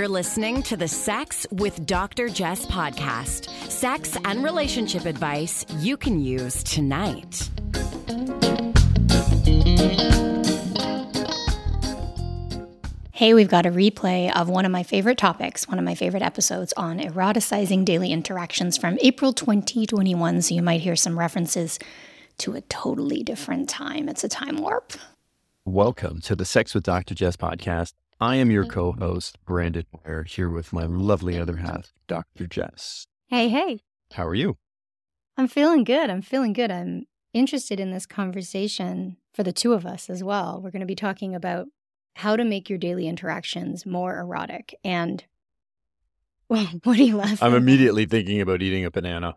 You're listening to the Sex with Dr. Jess podcast. Sex and relationship advice you can use tonight. Hey, we've got a replay of one of my favorite topics, one of my favorite episodes on eroticizing daily interactions from April 2021. So you might hear some references to a totally different time. It's a time warp. Welcome to the Sex with Dr. Jess podcast. I am your co host, Brandon Ware, here with my lovely other half, Dr. Jess. Hey, hey. How are you? I'm feeling good. I'm feeling good. I'm interested in this conversation for the two of us as well. We're going to be talking about how to make your daily interactions more erotic. And, well, what are you laughing I'm immediately thinking about eating a banana.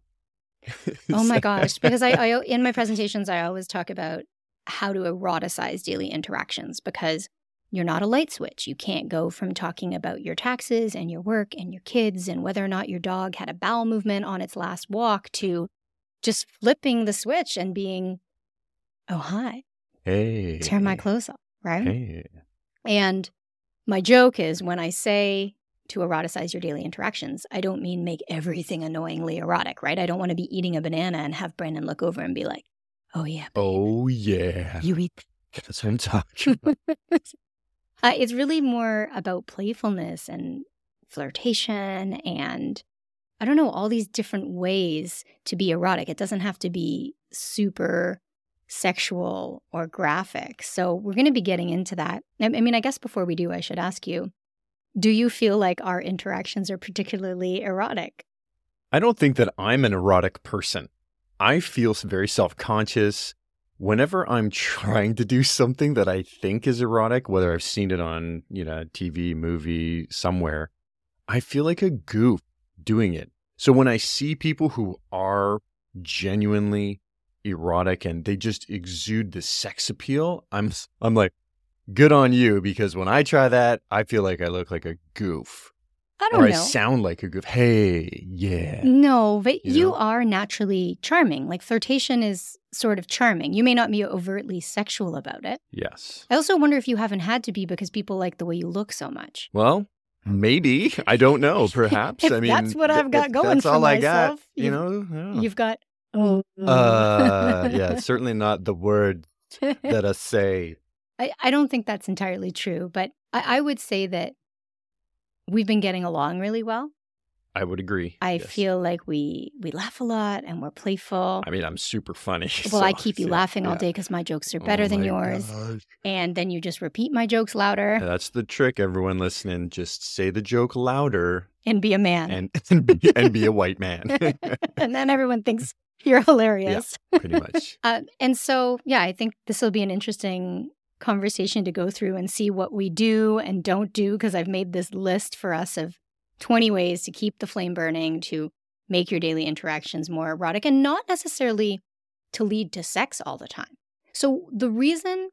Oh my gosh. Because I, I, in my presentations, I always talk about how to eroticize daily interactions because you're not a light switch. You can't go from talking about your taxes and your work and your kids and whether or not your dog had a bowel movement on its last walk to just flipping the switch and being, oh, hi, Hey. tear my clothes off, right? Hey. And my joke is when I say to eroticize your daily interactions, I don't mean make everything annoyingly erotic, right? I don't want to be eating a banana and have Brandon look over and be like, oh, yeah, Oh, yeah. you eat. That's what I'm talking about. uh, it's really more about playfulness and flirtation and I don't know, all these different ways to be erotic. It doesn't have to be super sexual or graphic. So we're going to be getting into that. I mean, I guess before we do, I should ask you do you feel like our interactions are particularly erotic? I don't think that I'm an erotic person. I feel very self conscious whenever I'm trying to do something that I think is erotic, whether I've seen it on, you know, TV, movie, somewhere. I feel like a goof doing it. So when I see people who are genuinely erotic and they just exude the sex appeal, I'm I'm like, good on you because when I try that, I feel like I look like a goof. I Or don't I know. sound like a goof. Hey, yeah. No, but You you, know? are naturally charming. Like flirtation is sort of charming. You may not be overtly sexual about it. Yes. I also wonder if you haven't had to be because people like the way you look so much. Well, maybe. I don't know. Perhaps. If I mean, that's what I've got going That's for all I got. myself, You know. yeah. You've got oh Uh, yeah. Certainly not the word that I say. I, I don't think that's entirely true, but I, I would say that we've been getting along really well. I would agree. I yes. feel like we we laugh a lot and we're playful. I mean, I'm super funny. well, I keep you yeah, laughing all yeah. day because my jokes are better Oh than yours. gosh. And then you just repeat my jokes louder That's the trick, everyone listening. Just say the joke louder and be a man. and and be, and be a white man. and then everyone thinks you're hilarious. Pretty much. Uh, and so, yeah, I think this will be an interesting conversation to go through and see what we do and don't do because I've made this list for us of 20 ways to keep the flame burning, to make your daily interactions more erotic, and not necessarily to lead to sex all the time. So, the reason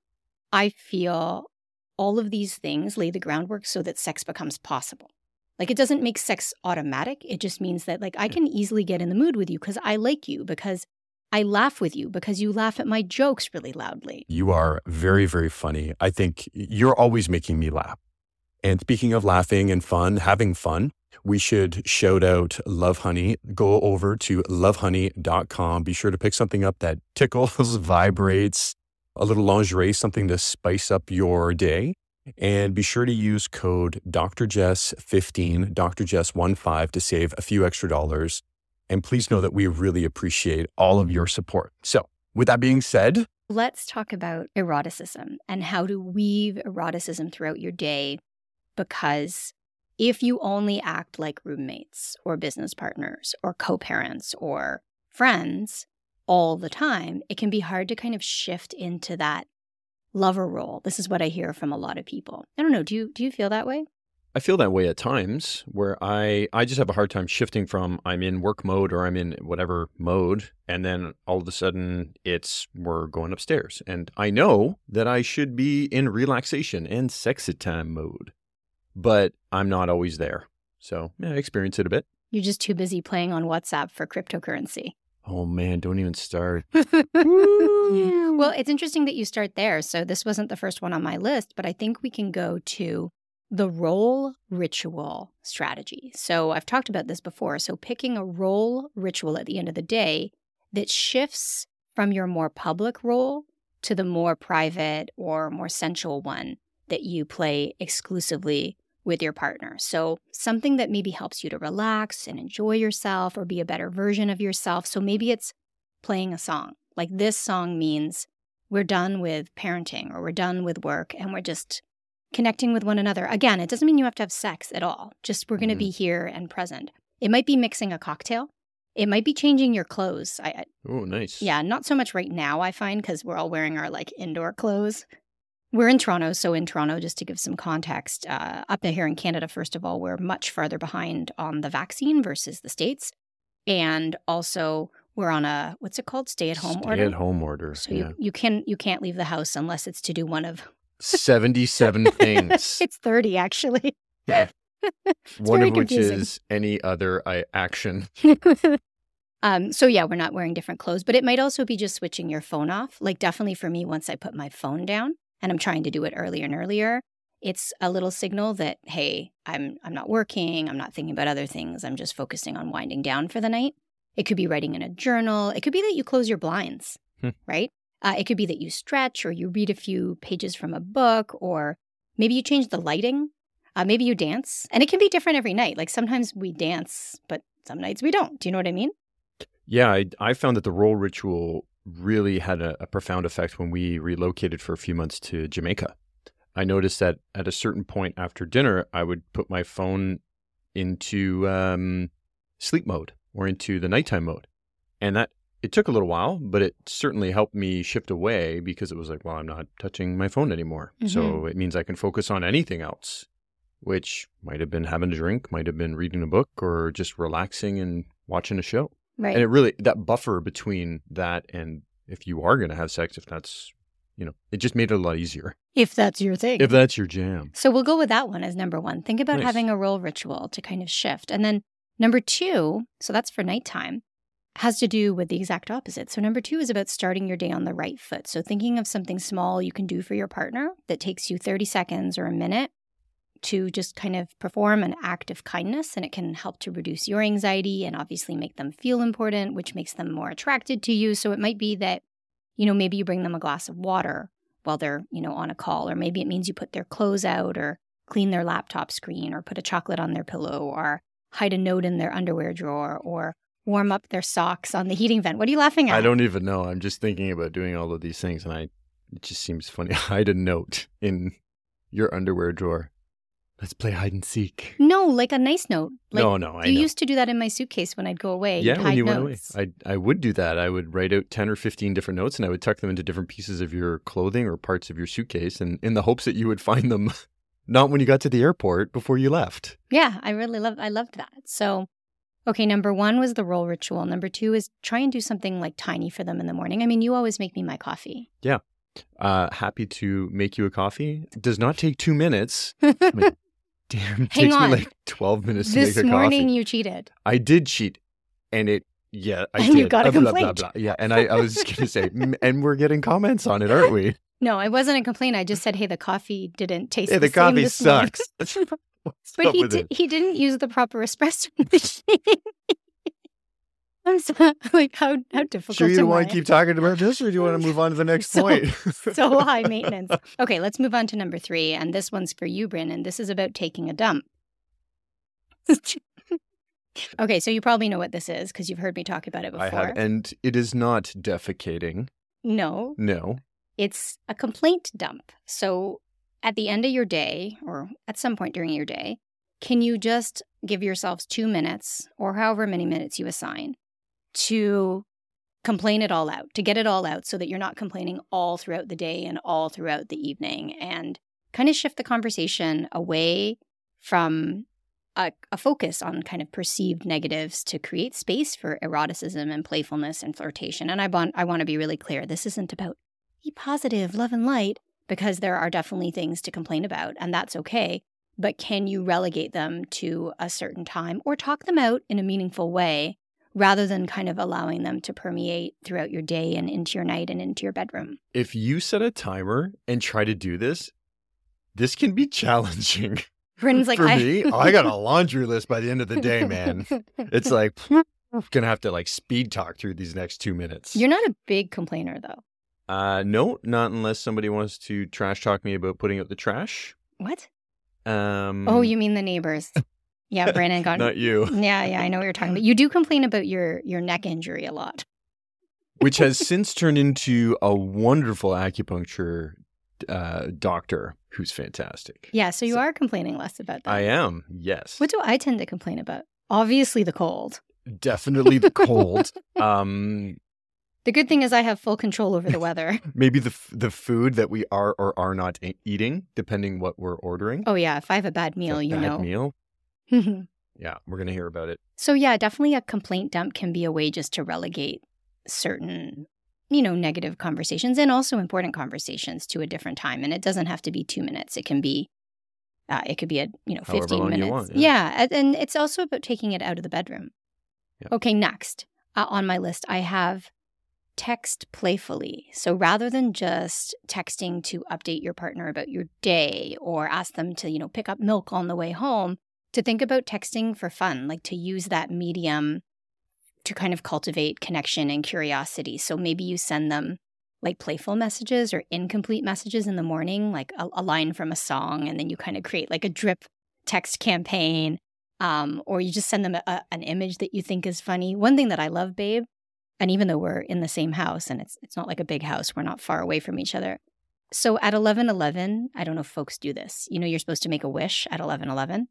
I feel all of these things lay the groundwork so that sex becomes possible. Like it doesn't make sex automatic. It just means that like I can easily get in the mood with you because I like you, because I laugh with you, because you laugh at my jokes really loudly. You are very, very funny. I think you're always making me laugh. And speaking of laughing and fun, having fun, we should shout out Lovehoney. Go over to lovehoney.com. Be sure to pick something up that tickles, vibrates, a little lingerie, something to spice up your day. And be sure to use code DrJess15, DrJess15 to save a few extra dollars. And please know that we really appreciate all of your support. So, with that being said, Let's talk about eroticism and how to weave eroticism throughout your day. Because if you only act like roommates or business partners or co parents or friends all the time, it can be hard to kind of shift into that lover role. This is what I hear from a lot of people. I don't know. Do you do you feel that way? I feel that way at times where I I just have a hard time shifting from I'm in work mode or I'm in whatever mode and then all of a sudden it's we're going upstairs and I know that I should be in relaxation and sexy time mode. But I'm not always there. So, yeah, I experience it a bit. You're just too busy playing on WhatsApp for cryptocurrency. Oh man, don't even start. well, it's interesting that you start there. So this wasn't the first one on my list, but I think we can go to the role ritual strategy. So I've talked about this before. So picking a role ritual at the end of the day that shifts from your more public role to the more private or more sensual one that you play exclusively with your partner. So, something that maybe helps you to relax and enjoy yourself or be a better version of yourself. So, maybe it's playing a song. Like this song means we're done with parenting or we're done with work and we're just connecting with one another. Again, it doesn't mean you have to have sex at all, just we're going to mm-hmm. be here and present. It might be mixing a cocktail. It might be changing your clothes. I, oh, nice. Yeah, not so much right now, I find, because we're all wearing our like indoor clothes. We're in Toronto. So, in Toronto, just to give some context, uh, up here in Canada, first of all, we're much farther behind on the vaccine versus the States. And also, we're on a what's it called stay at home order stay at home order so yeah. you, you can you can't leave the house unless it's to do one of 77 things it's 30 actually yeah. one of which is any other uh, action um so yeah we're not wearing different clothes but it might also be just switching your phone off like definitely for me once i put my phone down and i'm trying to do it earlier and earlier it's a little signal that hey i'm i'm not working i'm not thinking about other things i'm just focusing on winding down for the night it could be writing in a journal. It could be that you close your blinds, hmm. right? Uh, it could be that you stretch or you read a few pages from a book, or maybe you change the lighting. Uh, maybe you dance. And it can be different every night. Like sometimes we dance, but some nights we don't. Do you know what I mean? Yeah, I, I found that the role ritual really had a, a profound effect when we relocated for a few months to Jamaica. I noticed that at a certain point after dinner, I would put my phone into um, sleep mode or into the nighttime mode. And that it took a little while, but it certainly helped me shift away because it was like, well, I'm not touching my phone anymore. Mm-hmm. So it means I can focus on anything else, which might have been having a drink, might have been reading a book, or just relaxing and watching a show. Right. And it really, that buffer between that and if you are going to have sex, if that's, you know, it just made it a lot easier. If that's your thing. If that's your jam. So we'll go with that one as number one. Think about nice. having a role ritual to kind of shift. And then Number two, so that's for nighttime, has to do with the exact opposite. So, number two is about starting your day on the right foot. So, thinking of something small you can do for your partner that takes you 30 seconds or a minute to just kind of perform an act of kindness, and it can help to reduce your anxiety and obviously make them feel important, which makes them more attracted to you. So, it might be that, you know, maybe you bring them a glass of water while they're, you know, on a call, or maybe it means you put their clothes out or clean their laptop screen or put a chocolate on their pillow or hide a note in their underwear drawer or warm up their socks on the heating vent. What are you laughing at? I don't even know. I'm just thinking about doing all of these things and I it just seems funny. hide a note in your underwear drawer. Let's play hide and seek. No, like a nice note. Like, no, no, I You know. used to do that in my suitcase when I'd go away. Yeah, when you notes. went away. I, I would do that. I would write out 10 or 15 different notes and I would tuck them into different pieces of your clothing or parts of your suitcase and in the hopes that you would find them not when you got to the airport before you left. Yeah, I really love I loved that. So okay, number 1 was the role ritual. Number 2 is try and do something like tiny for them in the morning. I mean, you always make me my coffee. Yeah. Uh, happy to make you a coffee. It does not take 2 minutes. I mean, damn, it takes on. me like 12 minutes this to make a coffee. This morning you cheated. I did cheat and it yeah, I and did. you got a blah, complaint. Blah, blah, Yeah, and I, I was just going to say, and we're getting comments on it, aren't we? No, it wasn't a complaint. I just said, hey, the coffee didn't taste. Hey, the, the coffee sucks. but he did, he didn't use the proper espresso machine. I'm so like how how difficult. Sure, you don't want to keep talking about this, or do you want to move on to the next so, point? so high maintenance. Okay, let's move on to number three, and this one's for you, Brandon. This is about taking a dump. okay, so you probably know what this is because you've heard me talk about it before. I have, and it is not defecating. No. No. It's a complaint dump. So at the end of your day, or at some point during your day, can you just give yourselves two minutes or however many minutes you assign to complain it all out, to get it all out so that you're not complaining all throughout the day and all throughout the evening and kind of shift the conversation away from a, a, focus on kind of perceived negatives to create space for eroticism and playfulness and flirtation. And I want I want to be really clear. This isn't about be positive, love and light, because there are definitely things to complain about, and that's okay. But can you relegate them to a certain time or talk them out in a meaningful way rather than kind of allowing them to permeate throughout your day and into your night and into your bedroom? If you set a timer and try to do this, this can be challenging. Brandon's like, For I... me, I got a laundry list by the end of the day, man. It's like gonna have to like speed talk through these next two minutes. You're not a big complainer though. Uh, no, not unless somebody wants to trash talk me about putting out the trash. What? Um, Oh, you mean the neighbors? Yeah, Brandon got. not you, Yeah, yeah, I know what you're talking about. You do complain about your your neck injury a lot. which has since turned into a wonderful acupuncture uh, doctor who's fantastic. Yeah, so you So- are complaining less about that. I am. Yes, What do I tend to complain about? Obviously, the cold. definitely the cold. um, The good thing is I have full control over the weather. maybe the f- the food that we are or are not e- eating, depending what we're ordering. oh yeah, if I have a bad It's a meal, you bad know. meal. Yeah, we're gonna hear about it. so yeah, definitely a complaint dump can be a way just to relegate certain, you know, negative conversations and also important conversations to a different time. And it doesn't have to be two minutes. It can be. Uh, it could be a you know However 15 long you minutes want, yeah. and- and it's also about taking it out of the bedroom Yeah. okay next uh, on my list i have text playfully so rather than just texting to update your partner about your day or ask them to you know pick up milk on the way home to think about texting for fun like to use that medium to kind of cultivate connection and curiosity so maybe you send them like playful messages or incomplete messages in the morning, like a, a line from a song, and then you kind of create like a drip text campaign. Um, or you just send them a, an image that you think is funny. One thing that I love, babe, and even though we're in the same house and it's it's not like a big house, we're not far away from each other. So at eleven eleven, I don't know if folks do this. You know, you're supposed to make a wish at eleven eleven.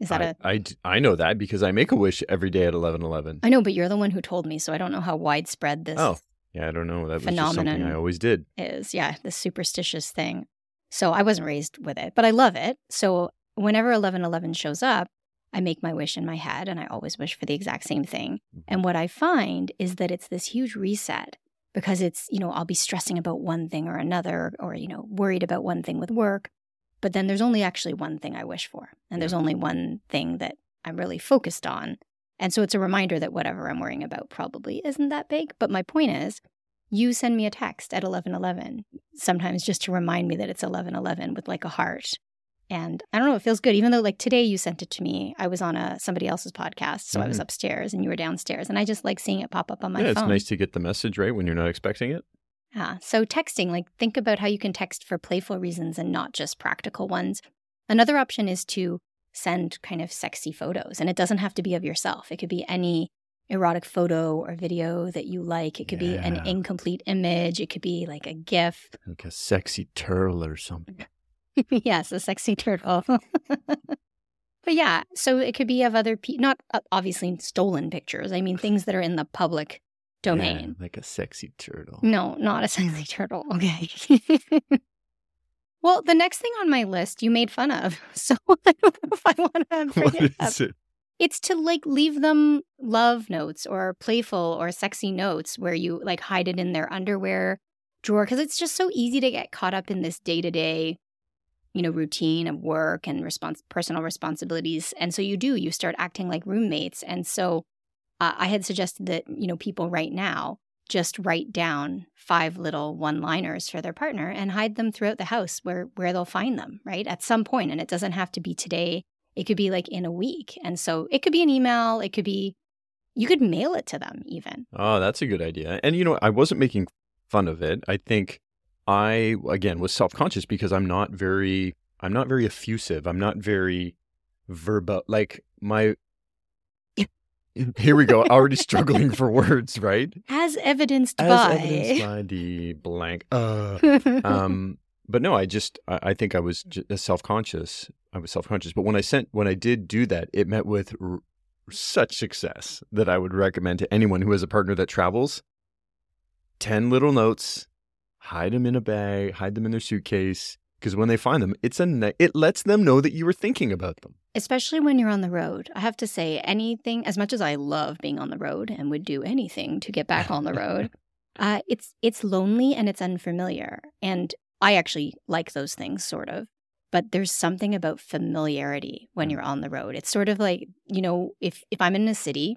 Is that I, a I I know that because I make a wish every day at eleven eleven. I know, but you're the one who told me, so I don't know how widespread this Oh, Yeah, I don't know. That was just something Phenomenon. I always did. is. Yeah, the superstitious thing. So I wasn't raised with it, but I love it. So whenever 1111 shows up, I make my wish in my head and I always wish for the exact same thing. Mm-hmm. And what I find is that it's this huge reset because it's, you know, I'll be stressing about one thing or another or, you know, worried about one thing with work. But then there's only actually one thing I wish for. And there's only one thing that I'm really focused on. And so it's a reminder that whatever I'm worrying about probably isn't that big. But my point is, you send me a text at 1111 sometimes just to remind me that it's 1111 with like a heart and i don't know it feels good even though like today you sent it to me i was on a somebody else's podcast so i was Mhm. upstairs and you were downstairs and i just like seeing it pop up on my yeah, phone it's nice to get the message right when you're not expecting it. Yeah. So texting, like think about how you can text for playful reasons and not just practical ones. Another option is to send kind of sexy photos, and it doesn't have to be of yourself. It could be any erotic photo or video that you like. It could be an incomplete image. It could be like a GIF. Like a sexy turtle or something. yes, a sexy turtle. but yeah, so it could be of other people, not obviously stolen pictures. I mean, things that are in the public domain. Yeah, like a sexy turtle. No, not a sexy turtle. Okay. well, the next thing on my list you made fun of. So I don't know if I want to What bring it up. it? It's to like leave them love notes or playful or sexy notes where you like hide it in their underwear drawer because it's just so easy to get caught up in this day to day, you know, routine of work and respons- personal responsibilities. And so you do, you start acting like roommates. And so uh, I had suggested that, you know, people right now just write down five little one liners for their partner and hide them throughout the house where where they'll find them, right? At some. And it doesn't have to be today. It could be like in a week. And so it could be an email, it could be you could mail it to them even. Oh, that's a good idea. And you know, I wasn't making fun of it. I think I again was self-conscious because I'm not very I'm not very effusive. I'm not very verbal like my Here we go. Already struggling for words, right? As evidenced As by evidenced by the blank. Uh, um, but no, I just I, I think I was j- self conscious. I was self conscious. But when I sent when I did do that, it met with r- such success that I would recommend to anyone who has a partner that travels. Ten little notes, hide them in a bag, hide them in their suitcase. Because when they find them, it's a ni- it lets them know that you were thinking about them. especially when you're on the road. I have to say, anything, as much as I love being on the road and would do anything to get back on the road, uh, it's it's lonely and it's unfamiliar. And I actually like those things, sort of. But there's something about familiarity when Mm. you're on the road. It's sort of like, you know, if if I'm in a city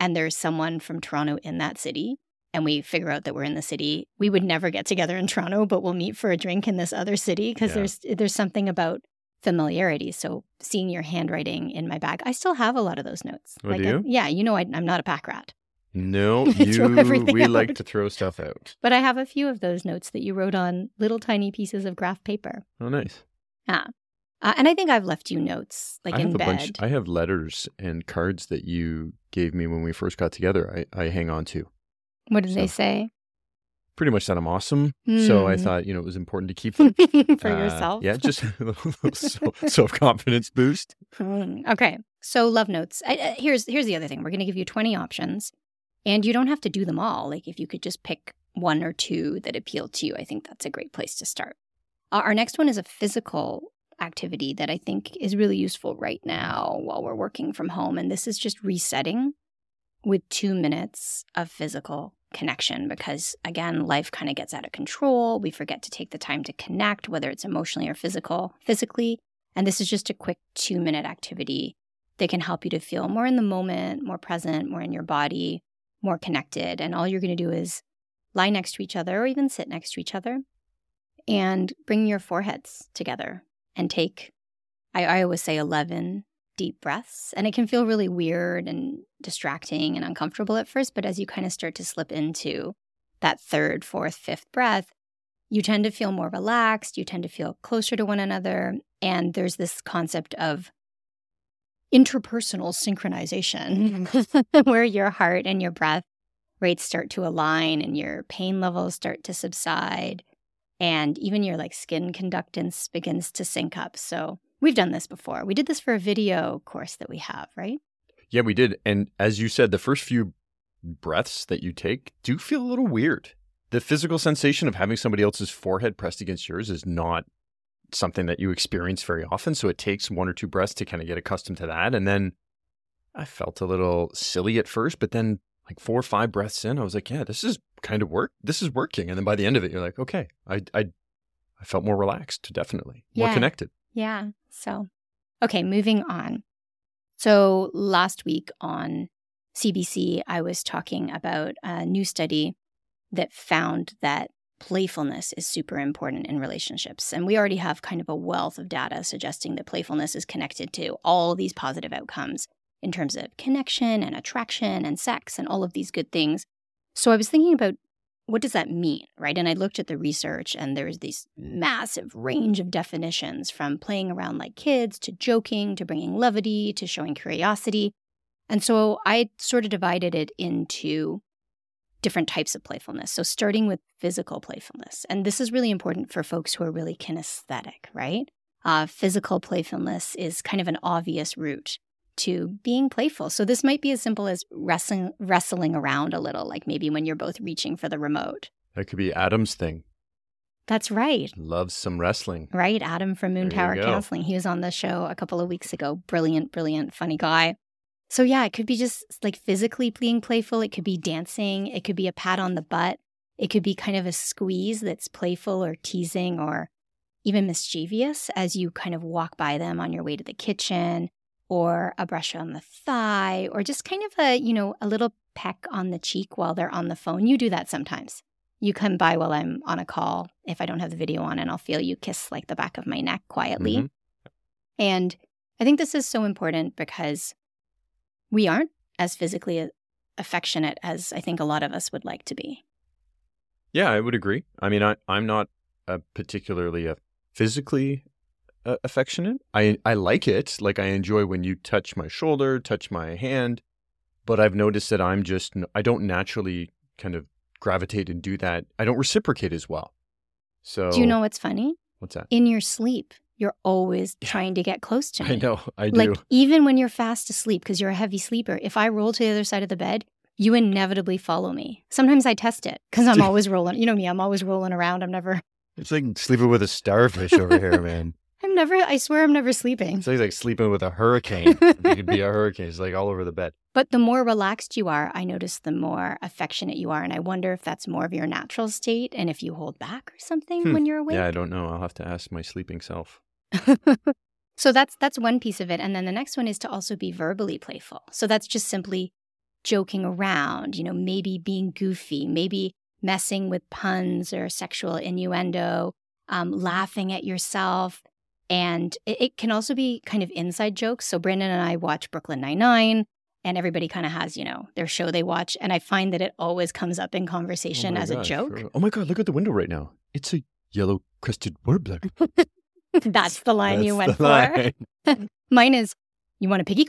and there's someone from Toronto in that city and we figure out that we're in the city, we would never get together in Toronto, but we'll meet for a drink in this other city because Yeah. there's there's something about familiarity. So seeing your handwriting in my bag, I still have a lot of those notes. Oh, like do I- you? yeah, you know I, I'm not a pack rat, No, you. We like to throw stuff out. but I have a few of those notes that you wrote on little tiny pieces of graph paper. Oh, nice. Yeah. Uh, and I think I've left you notes like I in bed. bunch. I have letters and cards that you gave me when we first got together. I, I hang on to. What did they say? Pretty much that I'm awesome. So I Hmm. thought you know it was important to keep them For Uh, yourself? Yeah, just a little self confidence boost. Mm, Okay. So love notes. I, uh, here's here's the other thing. We're going to give you 20 options and you don't have to do them all. Like if you could just pick one or two that appeal to you, I think that's a great place to start. Uh, our next one is a physical activity that I think is really useful right now while we're working from home and this is just resetting with 2 minutes of physical connection because again life kind of gets out of control we forget to take the time to connect whether it's emotionally or physical physically and this is just a quick two minute activity that can help you to feel more in the moment, more present, more in your body, more connected. And all you're going to do is lie next to each other or even sit next to each other and bring your foreheads together and take, I, I always say 11 deep breaths. And it can feel really weird and distracting and uncomfortable at first. But as you kind of start to slip into that third, fourth, fifth breath, you tend to feel more relaxed. You tend to feel closer to one another. And there's this concept of interpersonal synchronization mm-hmm. where your heart and your breath rates start to align and your pain levels start to subside. And even your like skin conductance begins to sync up. So we've done this before. We did this for a video course that we have, right? Yeah, we did. And as you said, the first few breaths that you take do feel a little weird. The physical sensation of having somebody else's forehead pressed against yours is not something that you experience very often. So it takes one or two breaths to kind of get accustomed to that. And then I felt a little silly at first, but then like four or five breaths in, I was like, yeah, this is kind of work. This is working. And then by the end of it, you're like, okay, I, I, I felt more relaxed, definitely more Yeah. connected. Yeah. So, okay, moving on. So, last week on CBC, I was talking about a new study that found that playfulness is super important in relationships. And we already have kind of a wealth of data suggesting that playfulness is connected to all these positive outcomes in terms of connection and attraction and sex and all of these good things. So, I was thinking about what does that mean, right? And I looked at the research, and there's this massive range of definitions from playing around like kids to joking to bringing levity to showing curiosity. And so I sort of divided it into different types of playfulness. So starting with physical playfulness. And this is really important for folks who are really kinesthetic, right? Uh, physical playfulness is kind of an obvious route to being playful. So this might be as simple as wrestling wrestling around a little, like maybe when you're both reaching for the remote. That could be Adam's thing. That's right. Loves some wrestling. Right, Adam from Moon Tower. Counseling. He was on the show a couple of weeks ago. Brilliant, brilliant, funny guy. So yeah, it could be just like physically being playful. It could be dancing. It could be a pat on the butt. It could be kind of a squeeze that's playful or teasing or even mischievous as you kind of walk by them on your way to the kitchen or a brush on the thigh or just kind of a, you know, a little peck on the cheek while they're on the phone. You do that sometimes. You come by while I'm on a call if I don't have the video on and I'll feel you kiss like the back of my neck quietly. Mhm. And I think this is so important because we aren't as physically affectionate as I think a lot of us would like to be. Yeah, I would agree. I mean, I, I'm not a particularly a physically uh, affectionate. I I like it. Like I enjoy when you touch my shoulder, touch my hand, but I've noticed that I'm just I don't naturally kind of gravitate and do that. I don't reciprocate as well. So Do you know what's funny? what's that? In your sleep, you're always Yeah. trying to get close to me. I know. I do. Like even when you're fast asleep because you're a heavy sleeper, if I roll to the other side of the bed, you inevitably follow me. Sometimes I test it because I'm always rolling. You know me, I'm always rolling around. I'm never it's like sleeping with a starfish over here, man. I'm never I swear I'm never sleeping. So he's like sleeping with a hurricane. you could be a hurricane. It's like all over the bed. But the more relaxed you are, I notice the more affectionate you are. And I wonder if that's more of your natural state and if you hold back or something Hmm. when you're awake. Yeah, I don't know. I'll have to ask my sleeping self. so that's that's one piece of it. And then the next one is to also be verbally playful. So that's just simply joking around, you know, maybe being goofy, maybe messing with puns or sexual innuendo, um, laughing at yourself. And it, it can also be kind of inside jokes. So Brandon and I watch Brooklyn Nine-Nine and everybody kind of has, you know, their show they watch. And I find that it always comes up in oh conversation Oh as gosh, a joke. Oh my God, look at the window right now. It's a yellow crested warbler. That's the line you That's went the for. Mine is, you want a piggy?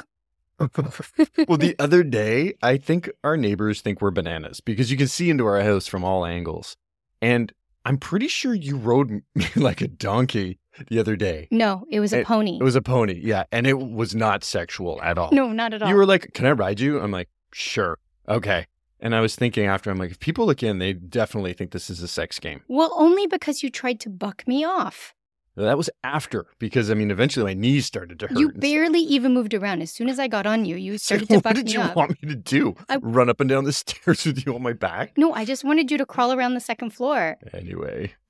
well, the other day, I think our neighbors think we're bananas because you can see into our house from all angles. And I'm pretty sure you rode me like a donkey the other day. No, it was a pony. It was a pony, yeah. And it was not sexual at all. no, not at all. You were like, Can I ride you? I'm like, Sure. Okay. And I was thinking after, I'm like, if people look in, they definitely think this is a sex game. well, only because you tried to buck me off. That was after because, I mean, eventually my knees started to hurt. You barely even moved around. As soon as I got on you, you So started to what did you up. want me to do? I- Run up and down the stairs with you on my back? No, I just wanted you to crawl around the second floor. Anyway,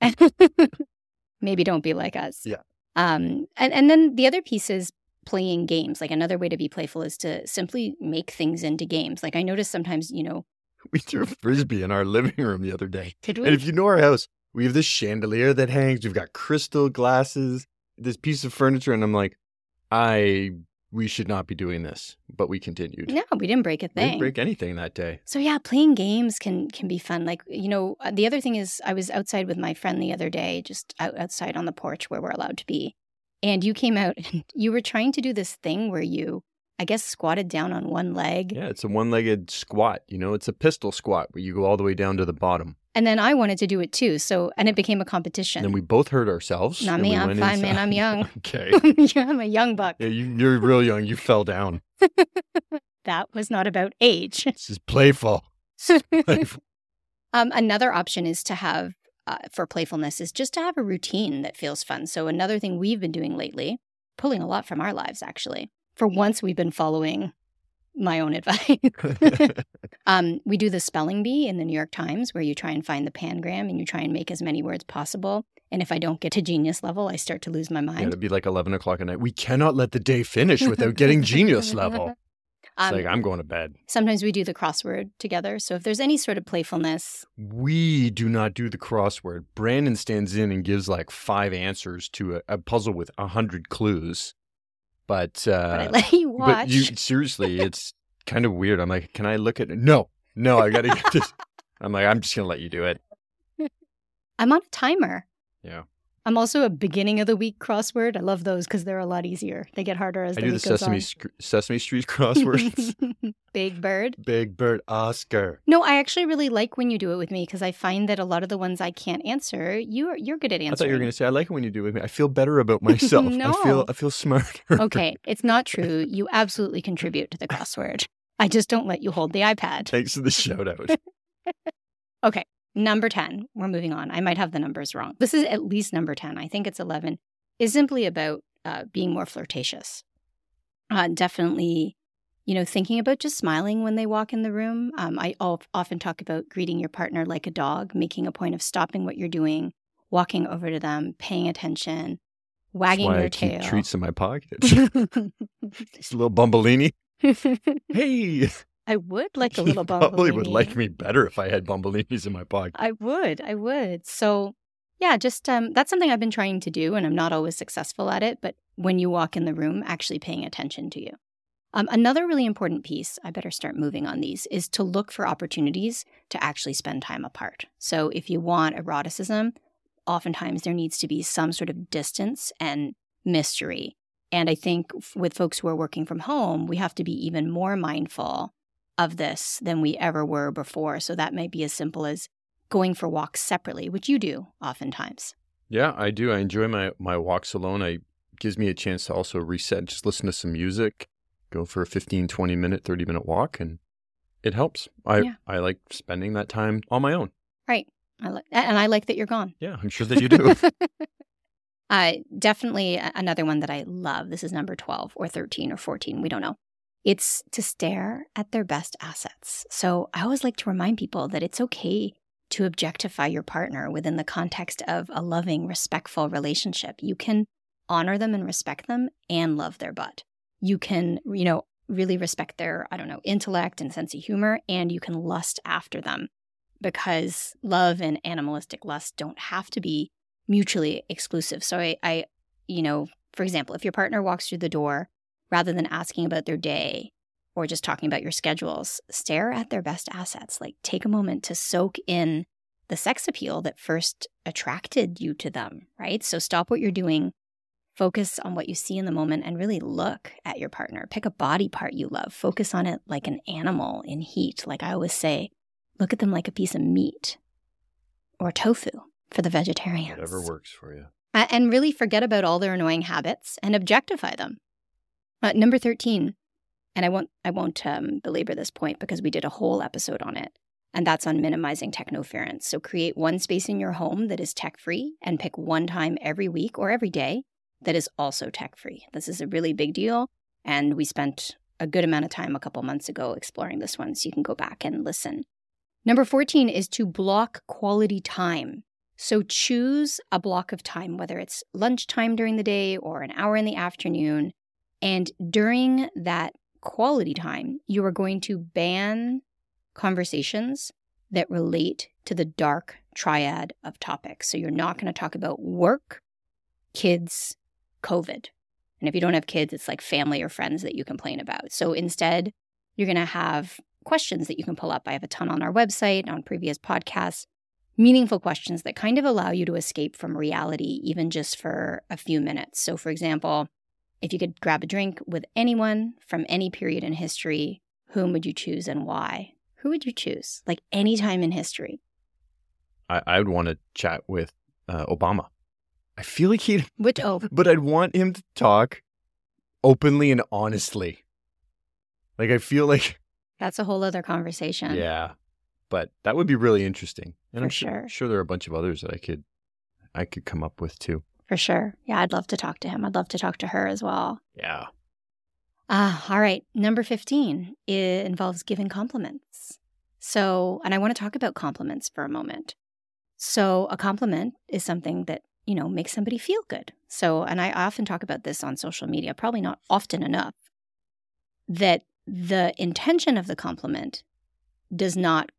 Maybe don't be like us. Yeah. Um, and, and then the other piece is playing games. Like another way to be playful is to simply make things into games. Like I notice sometimes, you know, we threw a frisbee in our living room the other day. did we? And if you know our house, we have this chandelier that hangs. We've got crystal glasses, this piece of furniture, and I'm like, I we should not be doing this, but we continued. no, we didn't break a thing. We didn't break anything that day. So yeah, playing games can can be fun. Like you know, uh, the other thing is I was outside with my friend the other day, just out, outside on the porch where we're allowed to be, and you came out and you were trying to do this thing where you, I guess, squatted down on one leg, Yeah, it's a one-legged squat. You know, it's a pistol squat where you go all the way down to the bottom. And then I wanted to do it too. So and it became a competition. And then we both hurt ourselves. Not me, we I'm fine, man. I'm young. okay. yeah, I'm a young buck. Yeah, you, you're real young. You fell down. That was not about age. This is playful. Playful. Um, another option is to have uh, for playfulness is just to have a routine that feels fun. So another thing we've been doing lately, pulling a lot from our lives actually. For once, we've been following my own advice. um, we do the spelling bee in the New York Times, where you try and find the pangram and you try and make as many words possible. And if I don't get to genius level, I start to lose my Yeah, mind. it'd be like 11 o'clock at night. We cannot let the day finish without getting genius level. It's Um, like, I'm going to bed. sometimes we do the crossword together. So if there's any sort of playfulness, We do not do the crossword. Brandon stands in and gives like five answers to a, a puzzle with a hundred clues. But, uh, but I let you watch. but you seriously, it's kind of weird. I'm like, can I look at it? No, no, I got to get this. I'm like, I'm just going to let you do it. I'm on a timer. Yeah. I'm also a beginning of the week crossword. I love those because they're a lot easier. They get harder as I the do the Sesame, on. Sc- Sesame Street crosswords. Big Bird. Big Bird Oscar. No, I actually really like when you do it with me because I find that a lot of the ones I can't answer, you're you're good at answering. I thought you were going to say, I like it when you do it with me. I feel better about myself. no. I feel I feel smarter. Okay, it's not true. You absolutely contribute to the crossword. I just don't let you hold the iPad. Thanks for the shout out. Number 10, we're moving on. I might have the numbers wrong. This is at least number 10. I think it's 11. Is simply about uh, being more flirtatious. Uh, definitely, you know, thinking about just smiling when they walk in the room. Um, I often talk about greeting your partner like a dog, making a point of stopping what you're doing, walking over to them, paying attention, wagging your I keep tail. treats in my pocket. Just a little bumbleini. Hey, I would like a little little probably would like me better if I had bumbleinis in my pocket. I would. I would. So, yeah, just um, that's something I've been trying to do, and I'm not always successful at it. But when you walk in the room, actually paying attention to you. Um, another really important piece, I better start moving on these, is to look for opportunities to actually spend time apart. So, if you want eroticism, oftentimes there needs to be some sort of distance and mystery. And I think with folks who are working from home, we have to be even more mindful of this than we ever were before. So that might be as simple as going for walks separately, which you do oftentimes. Yeah, I do. I enjoy my my walks alone. I gives me a chance to also reset, just listen to some music, go for a 15, 20 minute, 30 minute walk and it helps. I Yeah. I like spending that time on my own. Right. I li- and I like that you're gone. Yeah, I'm sure that you do. uh, definitely another one that I love. This is number 12 or 13 or 14. We don't know. It's to stare at their best assets. So I always like to remind people that it's okay to objectify your partner within the context of a loving, respectful relationship. You can honor them and respect them and love their butt. You can, you know, really respect their, I don't know, intellect and sense of humor, and you can lust after them because love and animalistic lust don't have to be mutually exclusive. So I, I you know, for example, if your partner walks through the door, rather than asking about their day or just talking about your schedules, stare at their best assets. Like take a moment to soak in the sex appeal that first attracted you to them, right? So stop what you're doing, focus on what you see in the moment, and really look at your partner. Pick a body part you love, focus on it like an animal in heat. Like I always say, look at them like a piece of meat or tofu for the vegetarians. Whatever works for you. And really forget about all their annoying habits and objectify them. Uh, number 13, and I won't I won't um, belabor this point because we did a whole episode on it, and that's on minimizing technoference. So create one space in your home that is tech free, and pick one time every week or every day that is also tech free. This is a really big deal, and we spent a good amount of time a couple months ago exploring this one, so you can go back and listen. Number 14 is to block quality time. So choose a block of time, whether it's lunchtime during the day or an hour in the afternoon. And during that quality time, you are going to ban conversations that relate to the dark triad of topics. So you're not going to talk about work, kids, COVID. And if you don't have kids, it's like family or friends that you complain about. So instead, you're going to have questions that you can pull up. I have a ton on our website, on previous podcasts, meaningful questions that kind of allow you to escape from reality, even just for a few minutes. So, for example, if you could grab a drink with anyone from any period in history, whom would you choose and why? Who would you choose? Like any time in history. I, I would want to chat with uh, Obama. I feel like he'd, Which, oh, but I'd want him to talk openly and honestly. Like, I feel like, that's a whole other conversation. yeah, but that would be really interesting. And For I'm sure, sure. sure there are a bunch of others that I could, I could come up with too. For sure. Yeah, I'd love to talk to him. I'd love to talk to her as well. Yeah. Ah, all right. Number 15, it involves giving compliments. So, and I want to talk about compliments for a moment. So, a compliment is something that, you know, makes somebody feel good. So, and I often talk about this on social media, probably not often enough, that the intention of the compliment does not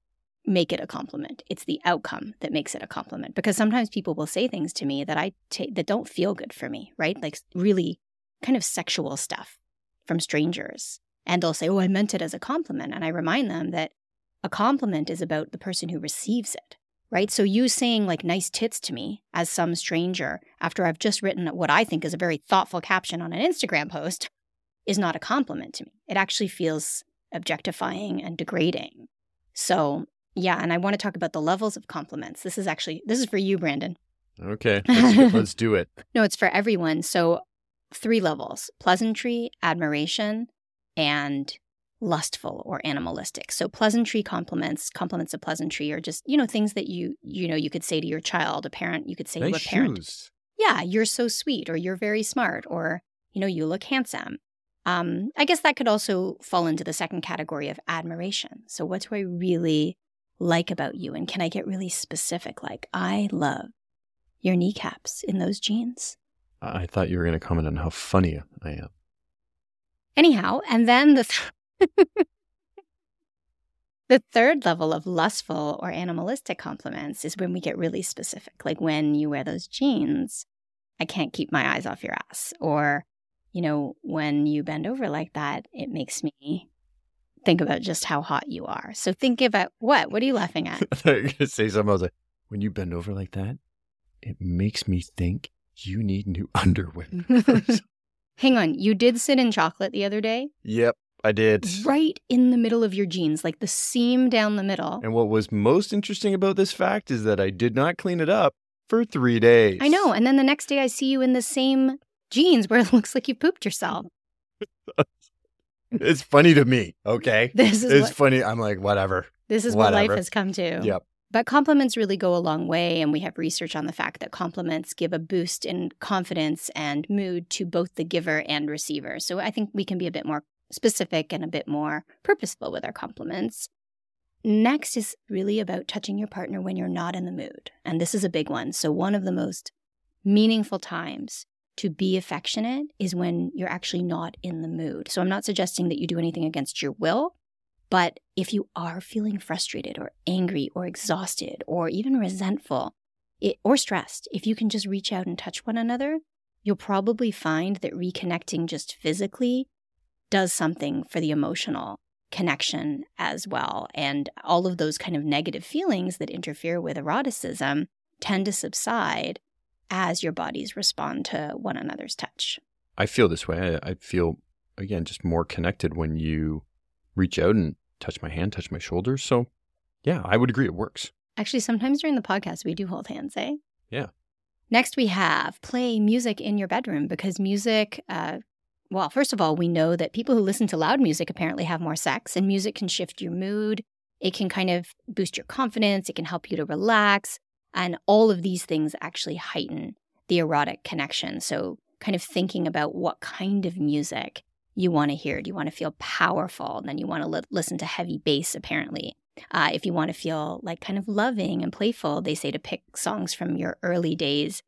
make it a compliment. It's the outcome that makes it a compliment because sometimes people will say things to me that I that don't feel good for me, right? Like really kind of sexual stuff from strangers. And they'll say, "Oh, I meant it as a compliment." And I remind them that a compliment is about the person who receives it, right? So you saying like nice tits to me as some stranger after I've just written what I think is a very thoughtful caption on an Instagram post is not a compliment to me. It actually feels objectifying and degrading. So, yeah, and I want to talk about the levels of compliments. This is actually this is for you, Brandon. Okay. Let's, let's do it. No, it's for everyone. So, three levels pleasantry, admiration, and lustful or animalistic. So, pleasantry compliments, compliments of pleasantry are just, you know, things that you, you know, you could say to your child, a parent, you could say to a parent, shoes. yeah, you're so sweet, or you're very smart, or, you know, you look handsome. Um, I guess that could also fall into the second category of admiration. So, what do I really like about you? And can I get really specific? Like, I love your kneecaps in those jeans. I thought you were going to comment on how funny I am. Anyhow, and then the th- the third level of lustful or animalistic compliments is when we get really specific, like when you wear those jeans, I can't keep my eyes off your ass, or you know, when you bend over like that, it makes me think about just how hot you are. So think about what? What are you laughing at? I thought you were going to say something. I was like, when you bend over like that, it makes me think you need new underwear. Hang on, you did sit in chocolate the other day, yep, I did. right in the middle of your jeans, like the seam down the middle. And what was most interesting about this fact is that I did not clean it up for three days. I know. And then the next day I see you in the same jeans where it looks like you pooped yourself. It's funny to me, okay? This is It's what funny. I'm like, whatever. this is what life has come to. Yep. But compliments really go a long way and we have research on the fact that compliments give a boost in confidence and mood to both the giver and receiver. So I think we can be a bit more specific and a bit more purposeful with our compliments. Next is really about touching your partner when you're not in the mood. And this is a big one. So one of the most meaningful times to be affectionate is when you're actually not in the mood. So I'm not suggesting that you do anything against your will, but if you are feeling frustrated or angry or exhausted or even resentful it, or stressed, if you can just reach out and touch one another, you'll probably find that reconnecting just physically does something for the emotional connection as well. And all of those kind of negative feelings that interfere with eroticism tend to subside as your bodies respond to one another's touch. I feel this way. I, I feel, again, just more connected when you reach out and touch my hand, touch my shoulders. So, yeah, I would agree it works. Actually, sometimes during the podcast, we do hold hands, eh? Yeah. Next, we have play music in your bedroom because music, uh, well, first of all, we know that people who listen to loud music apparently have more sex, and music can shift your mood. It can kind of boost your confidence. It can help you to relax. And all of these things actually heighten the erotic connection. So, kind of thinking about what kind of music you want to hear. Do you want to feel powerful? Then you want to li- listen to heavy bass, apparently. Uh, if you want to feel like kind of loving and playful, they say to pick songs from your early days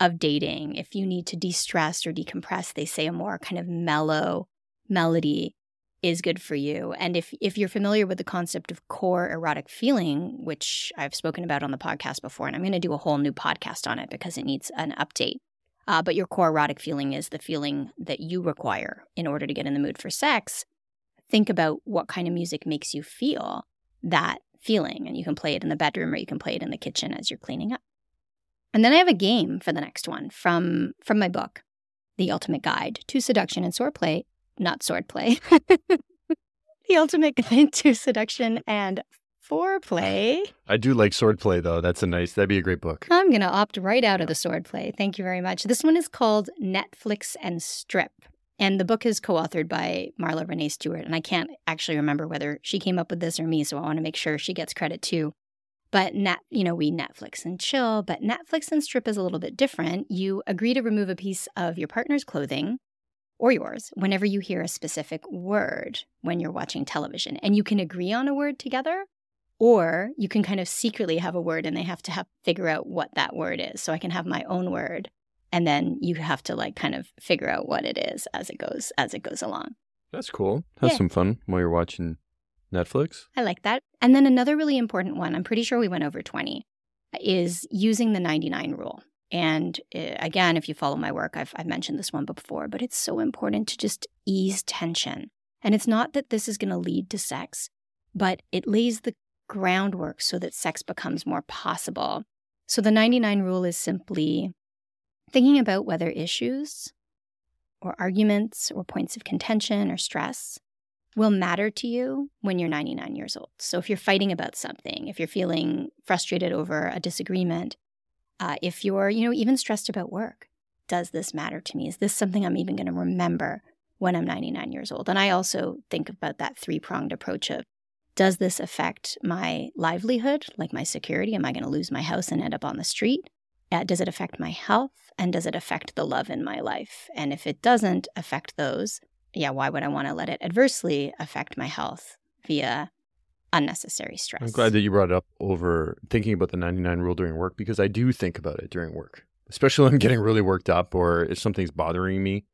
of dating. If you need to de stress or decompress, they say a more kind of mellow melody is good for you. And if, if you're familiar with the concept of core erotic feeling, which I've spoken about on the podcast before, and I'm going to do a whole new podcast on it because it needs an update. Uh, but your core erotic feeling is the feeling that you require in order to get in the mood for sex. Think about what kind of music makes you feel that feeling. And you can play it in the bedroom or you can play it in the kitchen as you're cleaning up. And then I have a game for the next one from, from my book, The Ultimate Guide to Seduction and Swordplay, not swordplay. the Ultimate Guide to Seduction and foreplay. I do like swordplay, though. That's a nice, that'd be a great book. I'm going to opt right out of the swordplay. Thank you very much. This one is called Netflix and Strip. And the book is co authored by Marla Renee Stewart. And I can't actually remember whether she came up with this or me, so I want to make sure she gets credit too. But net, you know, we Netflix and chill, but Netflix and strip is a little bit different. You agree to remove a piece of your partner's clothing or yours whenever you hear a specific word when you're watching television. And you can agree on a word together, or you can kind of secretly have a word and they have to have figure out what that word is. So I can have my own word and then you have to like kind of figure out what it is as it goes as it goes along. That's cool. Have Yeah. some fun while you're watching Netflix. I like that. And then another really important one, I'm pretty sure we went over 20, is using the 99 rule. And uh, again, if you follow my work, I've, I've mentioned this one before, but it's so important to just ease tension. And it's not that this is going to lead to sex, but it lays the groundwork so that sex becomes more possible. So the 99 rule is simply thinking about whether issues or arguments or points of contention or stress will matter to you when you're 99 years old. So if you're fighting about something, if you're feeling frustrated over a disagreement, uh, if you're, you know, even stressed about work, does this matter to me? Is this something I'm even going to remember when I'm 99 years old? And I also think about that three pronged approach of does this affect my livelihood, like my security? Am I going to lose my house and end up on the street? Uh, does it affect my health? And does it affect the love in my life? And if it doesn't affect those, yeah, why would I want to let it adversely affect my health via unnecessary stress? I'm glad that you brought it up over thinking about the 99 rule during work because I do think about it during work, especially when I'm getting really worked up or if something's bothering me.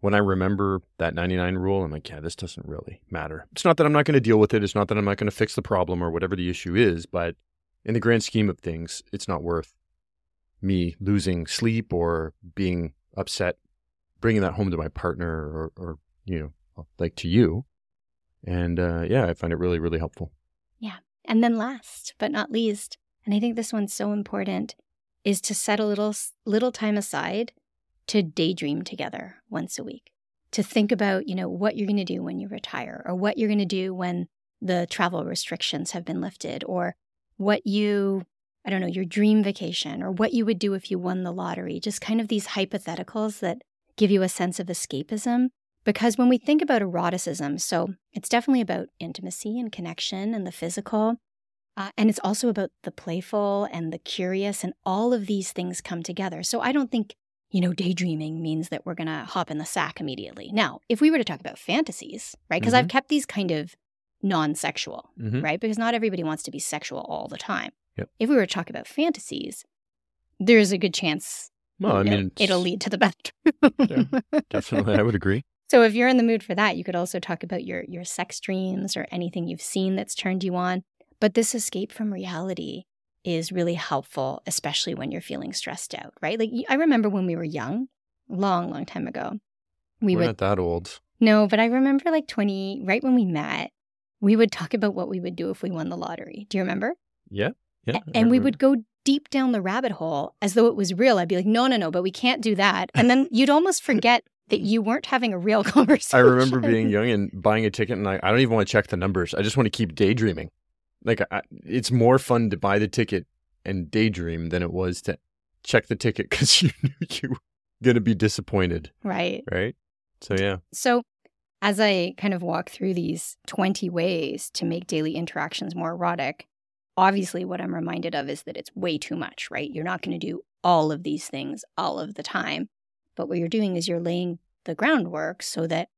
When I remember that 99 rule, I'm like, yeah, this doesn't really matter. It's not that I'm not going to deal with it. It's not that I'm not going to fix the problem or whatever the issue is, but in the grand scheme of things, it's not worth me losing sleep or being upset, bringing that home to my partner or, or you know, like to you. And uh, yeah, I find it really, really helpful. And then last but not least, and I think this one's so important, is to set a little little time aside to daydream together once a week. To think about, you know, what you're going to do when you retire or what you're going to do when the travel restrictions have been lifted or what you I don't know, your dream vacation or what you would do if you won the lottery. Just kind of these hypotheticals that give you a sense of escapism because when we think about eroticism, so it's definitely about intimacy and connection and the physical. Uh, and it's also about the playful and the curious, and all of these things come together. So I don't think, you know, daydreaming means that we're going to hop in the sack immediately. Now, if we were to talk about fantasies, right? Because I've kept these kind of non sexual, Mhm. right? Because not everybody wants to be sexual all the time. Yep. If we were to talk about fantasies, there's a good chance Well, I mean, it'll lead to the bathroom. Definitely, I would agree. So if you're in the mood for that, you could also talk about your your sex dreams or anything you've seen that's turned you on. But this escape from reality is really helpful, especially when you're feeling stressed out, right? Like I remember when we were young, long, long time ago. We We're not that old. no, but I remember like 20, right when we met, we would talk about what we would do if we won the lottery. Do you remember? Yeah. Yeah. A- and we would go deep down the rabbit hole as though it was real. I'd be like, no, no, no, but we can't do that. And then you'd almost forget that you weren't having a real conversation. I remember being young and buying a ticket, and I, I don't even want to check the numbers. I just want to keep daydreaming. Like, I, it's more fun to buy the ticket and daydream than it was to check the ticket because you knew you were going to be disappointed, right. right? So, yeah. So, as I kind of walk through these 20 ways to make daily interactions more erotic, obviously what I'm reminded of is that it's way too much, right? You're not going to do all of these things all of the time. But what you're doing is you're laying the groundwork so that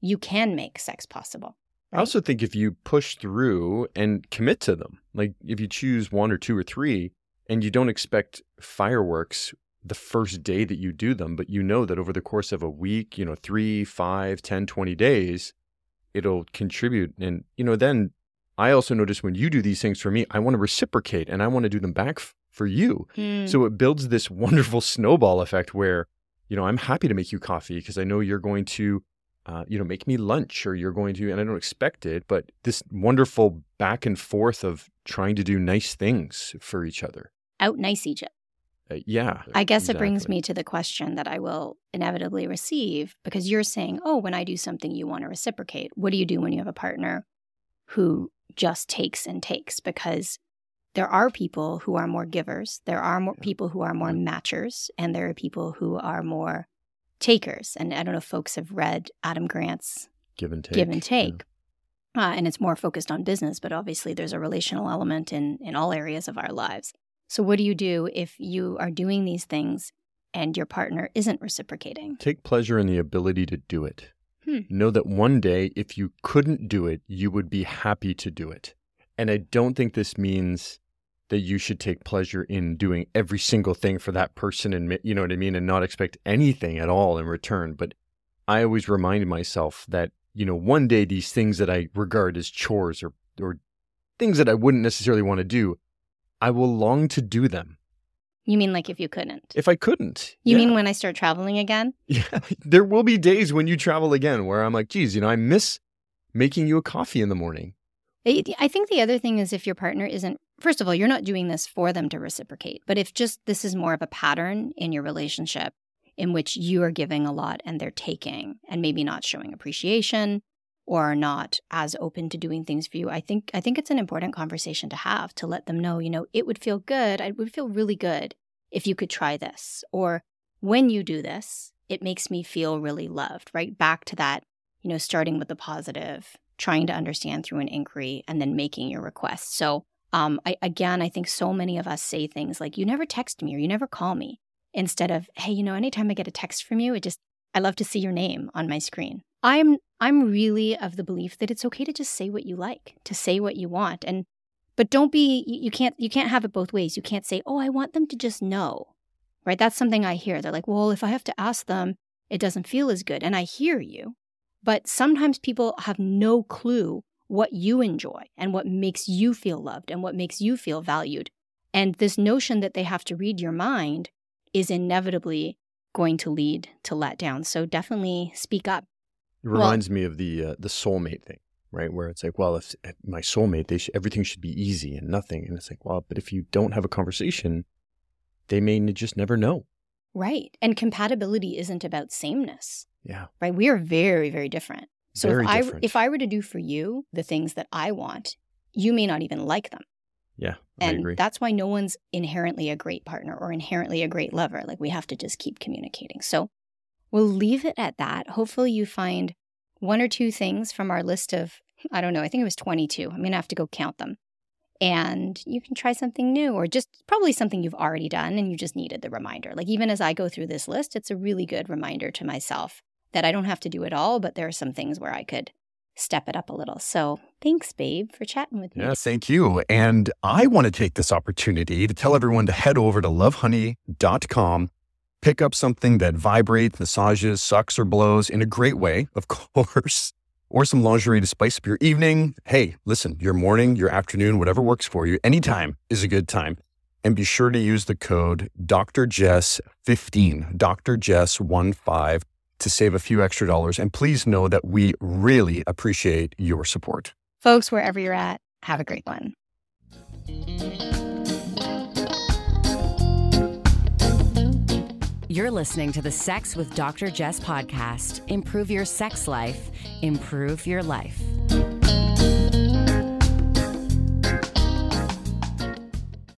you can make sex possible. I also think if you push through and commit to them, like if you choose one or two or three and you don't expect fireworks the first day that you do them, but you know that over the course of a week, you know, three, five, ten, twenty days, it'll contribute. And, you know, then I also notice when you do these things for me, I want to reciprocate and I want to do them back f- for you. Hmm. So it builds this wonderful snowball effect where, you know, I'm happy to make you coffee because I know you're going to, uh, you know, make me lunch or you're going to, and I don't expect it, but this wonderful back and forth of trying to do nice things for each other. out nice each other. Uh, yeah. I guess it brings me to the question that I will inevitably receive because you're saying, oh, when I do something, you want to reciprocate. What do you do when you have a partner who just takes and takes? Because there are people who are more givers, there are more people who are more matchers, and there are people who are more takers. And I don't know if folks have read Adam Grant's give and take. give and yeah. take. Uh, and it's more focused on business, but obviously there's a relational element in, in all areas of our lives. So, what do you do if you are doing these things and your partner isn't reciprocating? Take pleasure in the ability to do it. Hmm. Know that one day, if you couldn't do it, you would be happy to do it. And I don't think this means that you should take pleasure in doing every single thing for that person and, you know what I mean, and not expect anything at all in return. But I always remind myself that, you know, one day these things that I regard as chores or, or things that I wouldn't necessarily want to do, I will long to do them You mean like if you couldn't? if I couldn't. you Yeah. mean when I start traveling again? Yeah, there will be days when you travel again where I'm like, geez, you know, I miss making you a coffee in the morning. I I think the other thing is if your partner isn't, first of all, you're not doing this for them to reciprocate, but if just this is more of a pattern in your relationship in which you are giving a lot and they're taking and maybe not showing appreciation or are not as open to doing things for you, I think I think it's an important conversation to have to let them know, you know, it would feel good. it would feel really good if you could try this. Or when you do this, it makes me feel really loved, right? Back to that, you know, starting with the positive, trying to understand through an inquiry, and then making your request. So, um, I, again, I think so many of us say things like, you never text me or you never call me, instead of, hey, you know, anytime I get a text from you, it just, I love to see your name on my screen. I'm, I'm really of the belief that it's okay to just say what you like, to say what you want. And, but don't be, you can't, you can't have it both ways. You can't say, oh, I want them to just know, right? That's something I hear. They're like, well, if I have to ask them, it doesn't feel as good. And I hear you. But sometimes people have no clue what you enjoy and what makes you feel loved and what makes you feel valued. And this notion that they have to read your mind is inevitably going to lead to letdown. So definitely speak up. It Well- reminds me of the uh, the soulmate thing, right? Where it's like, well, if, if my soulmate, they sh- everything should be easy and nothing, and it's like, well, but if you don't have a conversation, they may just never know. Right. And compatibility isn't about sameness, Yeah, right? We are very, very different. So Very if I if I were to do for you the things that I want, you may not even like them. yeah, I And agree. that's why no one's inherently a great partner or inherently a great lover. Like we have to just keep communicating. So we'll leave it at that. Hopefully you find one or two things from our list of, I don't know, I think it was 22. I'm going to have to go count them. And you can try something new or just probably something you've already done and you just needed the reminder. Like even as I go through this list, it's a really good reminder to myself that I don't have to do it all, but there are some things where I could step it up a little. So thanks, babe, for chatting with me. Yeah, thank you. And I want to take this opportunity to tell everyone to head over to lovehoney.com, pick up something that vibrates, massages, sucks, or blows in a great way, of course, or some lingerie to spice up your evening. Hey, listen, your morning, your afternoon, whatever works for you, anytime is a good time. and be sure to use the code Dr. Jess 15, Dr. Jess 15 to save a few extra dollars. And please know that we really appreciate your support. Folks, wherever you're at, have a great one. You're listening to the Sex with Dr. Jess podcast. Improve your sex life, improve your life.